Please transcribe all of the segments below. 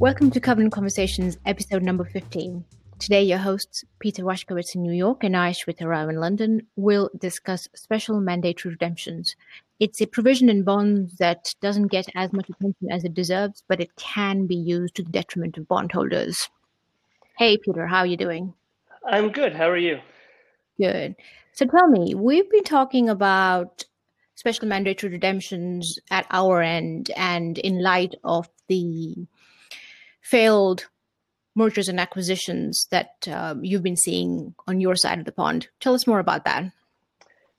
Welcome to Covenant Conversations, episode number 15. Today, your hosts, Peter Washkowitz in New York and I, Shweta Rao in London, will discuss special mandatory redemptions. It's a provision in bonds that doesn't get as much attention as it deserves, but it can be used to the detriment of bondholders. Hey, Peter, how are you doing? I'm good. How are you? Good. So tell me, we've been talking about special mandatory redemptions at our end and in light of the failed mergers and acquisitions that um, you've been seeing on your side of the pond. Tell us more about that.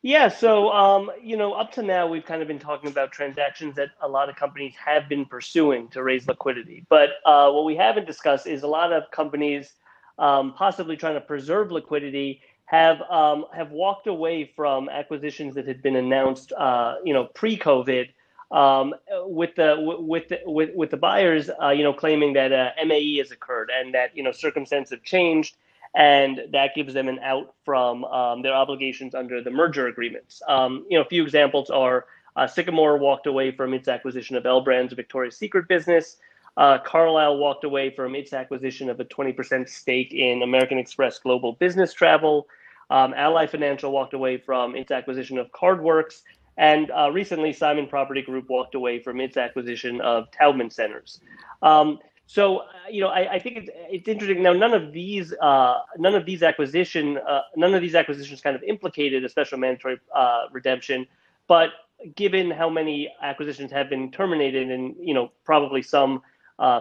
Yeah, so um, you know, up to now we've kind of been talking about transactions that a lot of companies have been pursuing to raise liquidity. But uh, what we haven't discussed is a lot of companies um, possibly trying to preserve liquidity have um, have walked away from acquisitions that had been announced, uh, you know, pre-COVID um, with the with with with the buyers, uh, you know, claiming that uh, MAE has occurred and that you know circumstances have changed, and that gives them an out from um, their obligations under the merger agreements. Um, you know, a few examples are uh, Sycamore walked away from its acquisition of L Brands, Victoria's Secret business. Uh, Carlyle walked away from its acquisition of a 20% stake in American Express Global Business Travel. Um, Ally Financial walked away from its acquisition of CardWorks and uh, recently, Simon Property Group walked away from its acquisition of Taubman Centers. Um, so, uh, you know, I, I, think it's, it's interesting. Now, none of these, uh, none of these acquisition, uh, none of these acquisitions kind of implicated a special mandatory uh, redemption. But given how many acquisitions have been terminated, and you know, probably some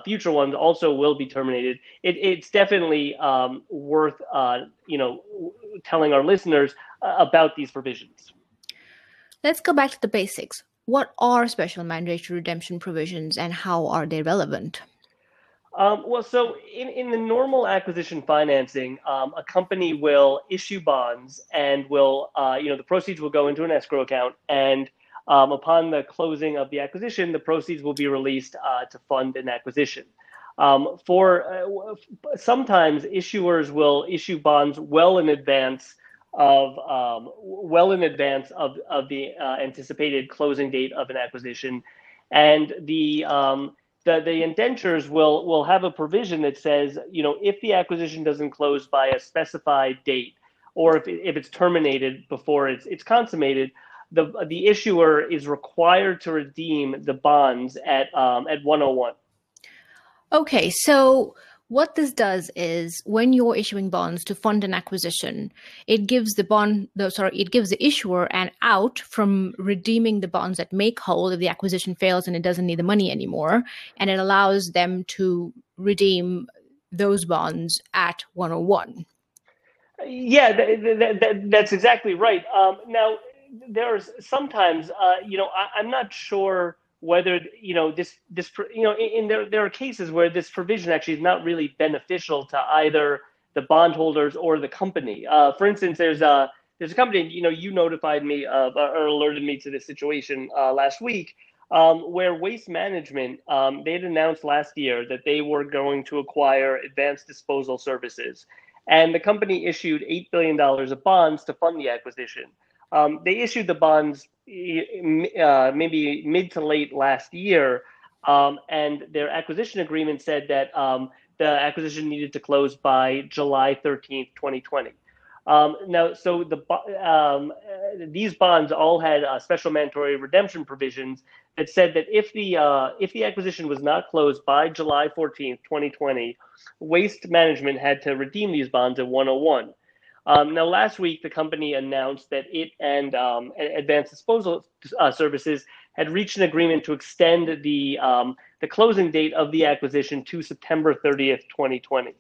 future ones also will be terminated, it, it's definitely um, worth, you know, telling our listeners about these provisions. Let's go back to the basics. What are special mandatory redemption provisions and how are they relevant? Um, well, so in, in the normal acquisition financing, um, a company will issue bonds and will, uh, you know, the proceeds will go into an escrow account. And um, upon the closing of the acquisition, the proceeds will be released uh, to fund an acquisition. Um, for uh, sometimes issuers will issue bonds well in advance of um, well in advance of, of the uh, anticipated closing date of an acquisition. And the, um, the, the indentures will, will have a provision that says, you know, if the acquisition doesn't close by a specified date, or if, if it's terminated before it's, it's consummated, the, the issuer is required to redeem the bonds at, um, at 101. Okay, so what this does is when you're issuing bonds to fund an acquisition, it gives the bond, the, sorry, it gives the issuer an out from redeeming the bonds that make whole if the acquisition fails and it doesn't need the money anymore. And it allows them to redeem those bonds at 101. Yeah, that, that, that's exactly right. Um, now, there's sometimes, uh, you know, I, I'm not sure whether you know this this you know in, in there there are cases where this provision actually is not really beneficial to either the bondholders or the company. Uh, for instance, there's a there's a company you know you notified me of or alerted me to this situation uh, last week um, where Waste Management um, they had announced last year that they were going to acquire Advanced Disposal Services, and the company issued eight billion dollars of bonds to fund the acquisition. Um, they issued the bonds uh, maybe mid to late last year, um, and their acquisition agreement said that um, the acquisition needed to close by July 13th, 2020. Um, now, so the um, these bonds all had uh, special mandatory redemption provisions that said that if the uh, if the acquisition was not closed by July 14th, 2020, Waste Management had to redeem these bonds at 101. Um, now, last week, the company announced that it and um, Advanced Disposal uh, Services had reached an agreement to extend the um, the closing date of the acquisition to September 30th, 2020.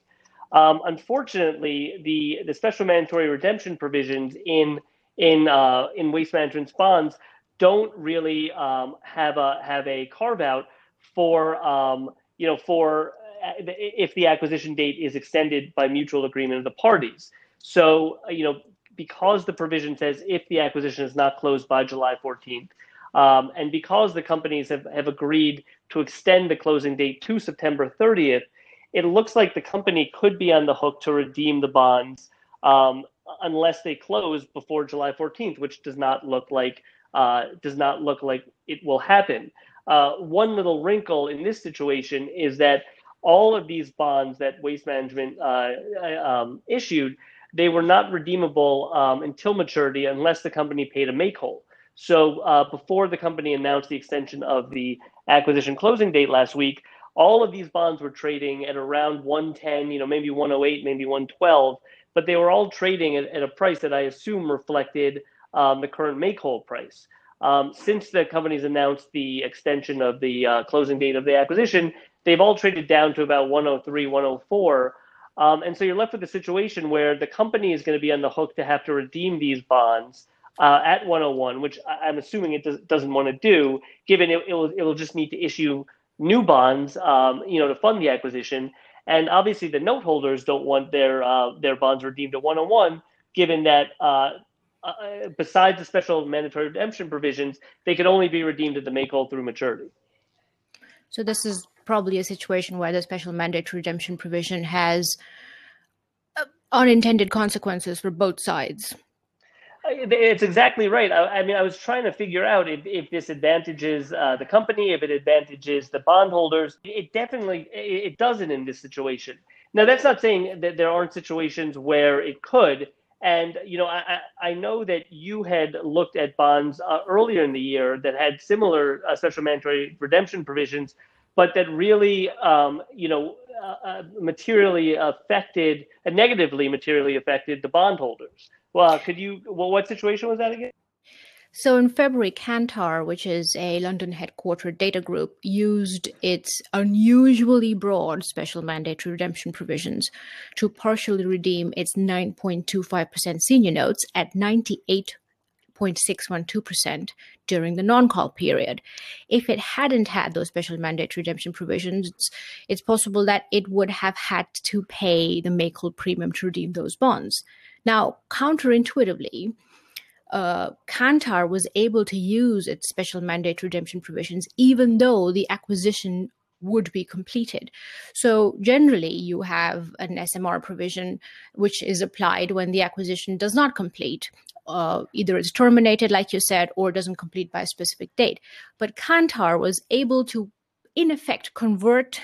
Um, unfortunately, the the special mandatory redemption provisions in in uh, in Waste Management's bonds don't really um, have a have a carve out for um, you know for uh, if the acquisition date is extended by mutual agreement of the parties. So, uh, you know, because the provision says if the acquisition is not closed by July 14th, um, and because the companies have, have agreed to extend the closing date to September 30th, it looks like the company could be on the hook to redeem the bonds um, unless they close before July 14th, which does not look like uh, does not look like it will happen. Uh, one little wrinkle in this situation is that all of these bonds that Waste Management uh, um, issued, they were not redeemable um, until maturity unless the company paid a make whole. So uh, before the company announced the extension of the acquisition closing date last week, all of these bonds were trading at around 110, you know, maybe 108, maybe 112, but they were all trading at, at a price that I assume reflected um, the current make whole price. Um, since the company's announced the extension of the uh, closing date of the acquisition, they've all traded down to about 103, 104. Um, and so you're left with a situation where the company is going to be on the hook to have to redeem these bonds uh, at 101, which I'm assuming it does, not want to do, given it, will it will just need to issue new bonds, um, you know, to fund the acquisition. And obviously, the note holders don't want their uh, their bonds redeemed at 101, given that uh, uh, besides the special mandatory redemption provisions, they can only be redeemed at the make whole through maturity. So this is probably a situation where the special mandatory redemption provision has uh, unintended consequences for both sides. It's exactly right. I, I, mean, I was trying to figure out if, if this advantages uh, the company, if it advantages the bondholders. It definitely it doesn't in this situation. Now, that's not saying that there aren't situations where it could. And you know, I, I know that you had looked at bonds uh, earlier in the year that had similar uh, special mandatory redemption provisions, but that really, um, you know, uh, uh materially affected, uh, negatively materially affected the bondholders. Well, could you? Well, what situation was that again? So in February, Kantar, which is a London headquartered data group, used its unusually broad special mandatory redemption provisions to partially redeem its 9.25% senior notes at 98.612% during the non-call period. If it hadn't had those special mandate redemption provisions, it's possible that it would have had to pay the make-whole premium to redeem those bonds. Now, counterintuitively, uh, Kantar was able to use its special mandate redemption provisions, even though the acquisition would be completed. So generally, you have an SMR provision which is applied when the acquisition does not complete. Uh, either it's terminated, like you said, or doesn't complete by a specific date. But Kantar was able to, in effect, convert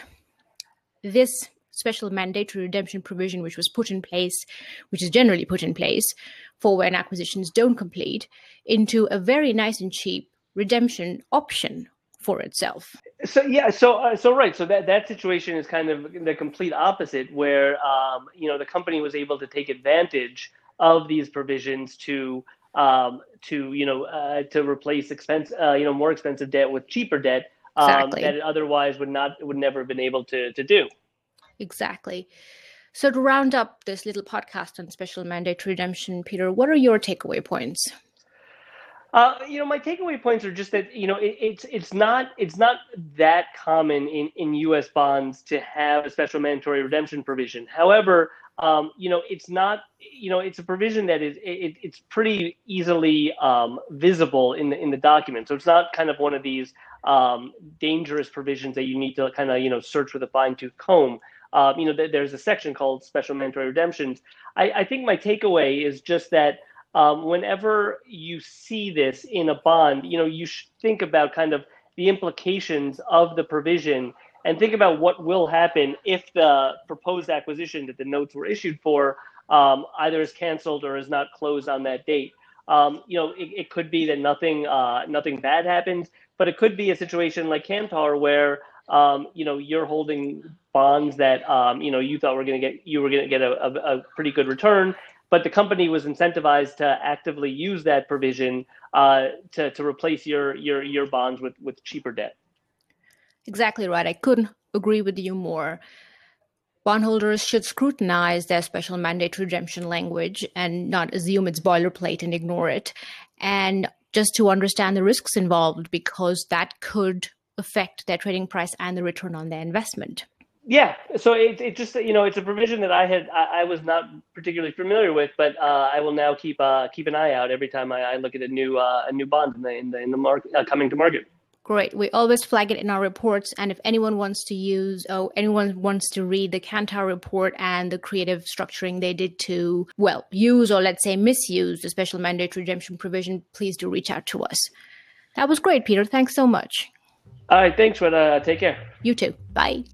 this special mandatory redemption provision, which was put in place, which is generally put in place for when acquisitions don't complete, into a very nice and cheap redemption option for itself. So yeah, so uh, so right, so that that situation is kind of the complete opposite, where um, you know the company was able to take advantage of these provisions to um, to you know uh, to replace expense uh, you know more expensive debt with cheaper debt um, exactly. that it otherwise would not would never have been able to to do. Exactly. So, to round up this little podcast on special mandate redemption, Peter, what are your takeaway points? Uh, you know, my takeaway points are just that you know it, it's it's not it's not that common in in U.S. bonds to have a special mandatory redemption provision. However, um, you know, it's not you know it's a provision that is it, it's pretty easily um, visible in the in the document. So it's not kind of one of these um, dangerous provisions that you need to kind of you know search with a fine tooth comb. Uh, you know, th- there's a section called special mandatory redemptions. I, I think my takeaway is just that um, whenever you see this in a bond, you know, you should think about kind of the implications of the provision and think about what will happen if the proposed acquisition that the notes were issued for um, either is canceled or is not closed on that date. Um, you know, it, it, could be that nothing uh, nothing bad happens, but it could be a situation like Kantar where um, you know, you're holding bonds that um, you know you thought were going to get you were going to get a, a, a, pretty good return, but the company was incentivized to actively use that provision uh, to to replace your your your bonds with with cheaper debt. Exactly right. I couldn't agree with you more. Bondholders should scrutinize their special mandate redemption language and not assume it's boilerplate and ignore it. And just to understand the risks involved, because that could affect their trading price and the return on their investment. Yeah, so it, it just you know it's a provision that I had I, I was not particularly familiar with, but uh, I will now keep uh, keep an eye out every time I, I look at a new uh, a new bond in the in the, in the market uh, coming to market. Great. We always flag it in our reports, and if anyone wants to use, oh, anyone wants to read the Kantar report and the creative structuring they did to, well, use or let's say misuse the special mandate redemption provision, please do reach out to us. That was great, Peter. Thanks so much. All right. Thanks, Rita. Take care. You too. Bye.